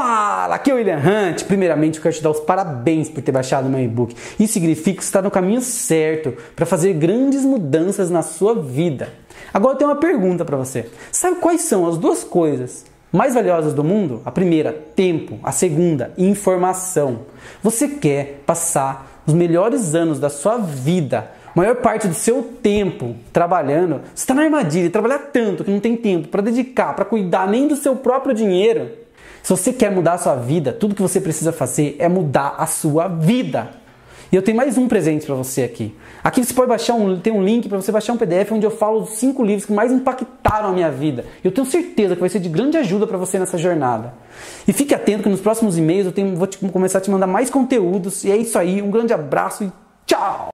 Fala, aqui é o William Hunt. Primeiramente, eu quero te dar os parabéns por ter baixado meu e-book. Isso significa que você está no caminho certo para fazer grandes mudanças na sua vida. Agora eu tenho uma pergunta para você. Sabe quais são as duas coisas mais valiosas do mundo? A primeira, tempo. A segunda, informação. Você quer passar os melhores anos da sua vida maior parte do seu tempo trabalhando, você está na armadilha, trabalhar tanto que não tem tempo para dedicar, para cuidar nem do seu próprio dinheiro. Se você quer mudar a sua vida, tudo que você precisa fazer é mudar a sua vida. E eu tenho mais um presente para você aqui. Aqui você pode baixar um, tem um link para você baixar um PDF onde eu falo os cinco livros que mais impactaram a minha vida. Eu tenho certeza que vai ser de grande ajuda para você nessa jornada. E fique atento que nos próximos e-mails eu tenho, vou te, começar a te mandar mais conteúdos. E é isso aí, um grande abraço e tchau!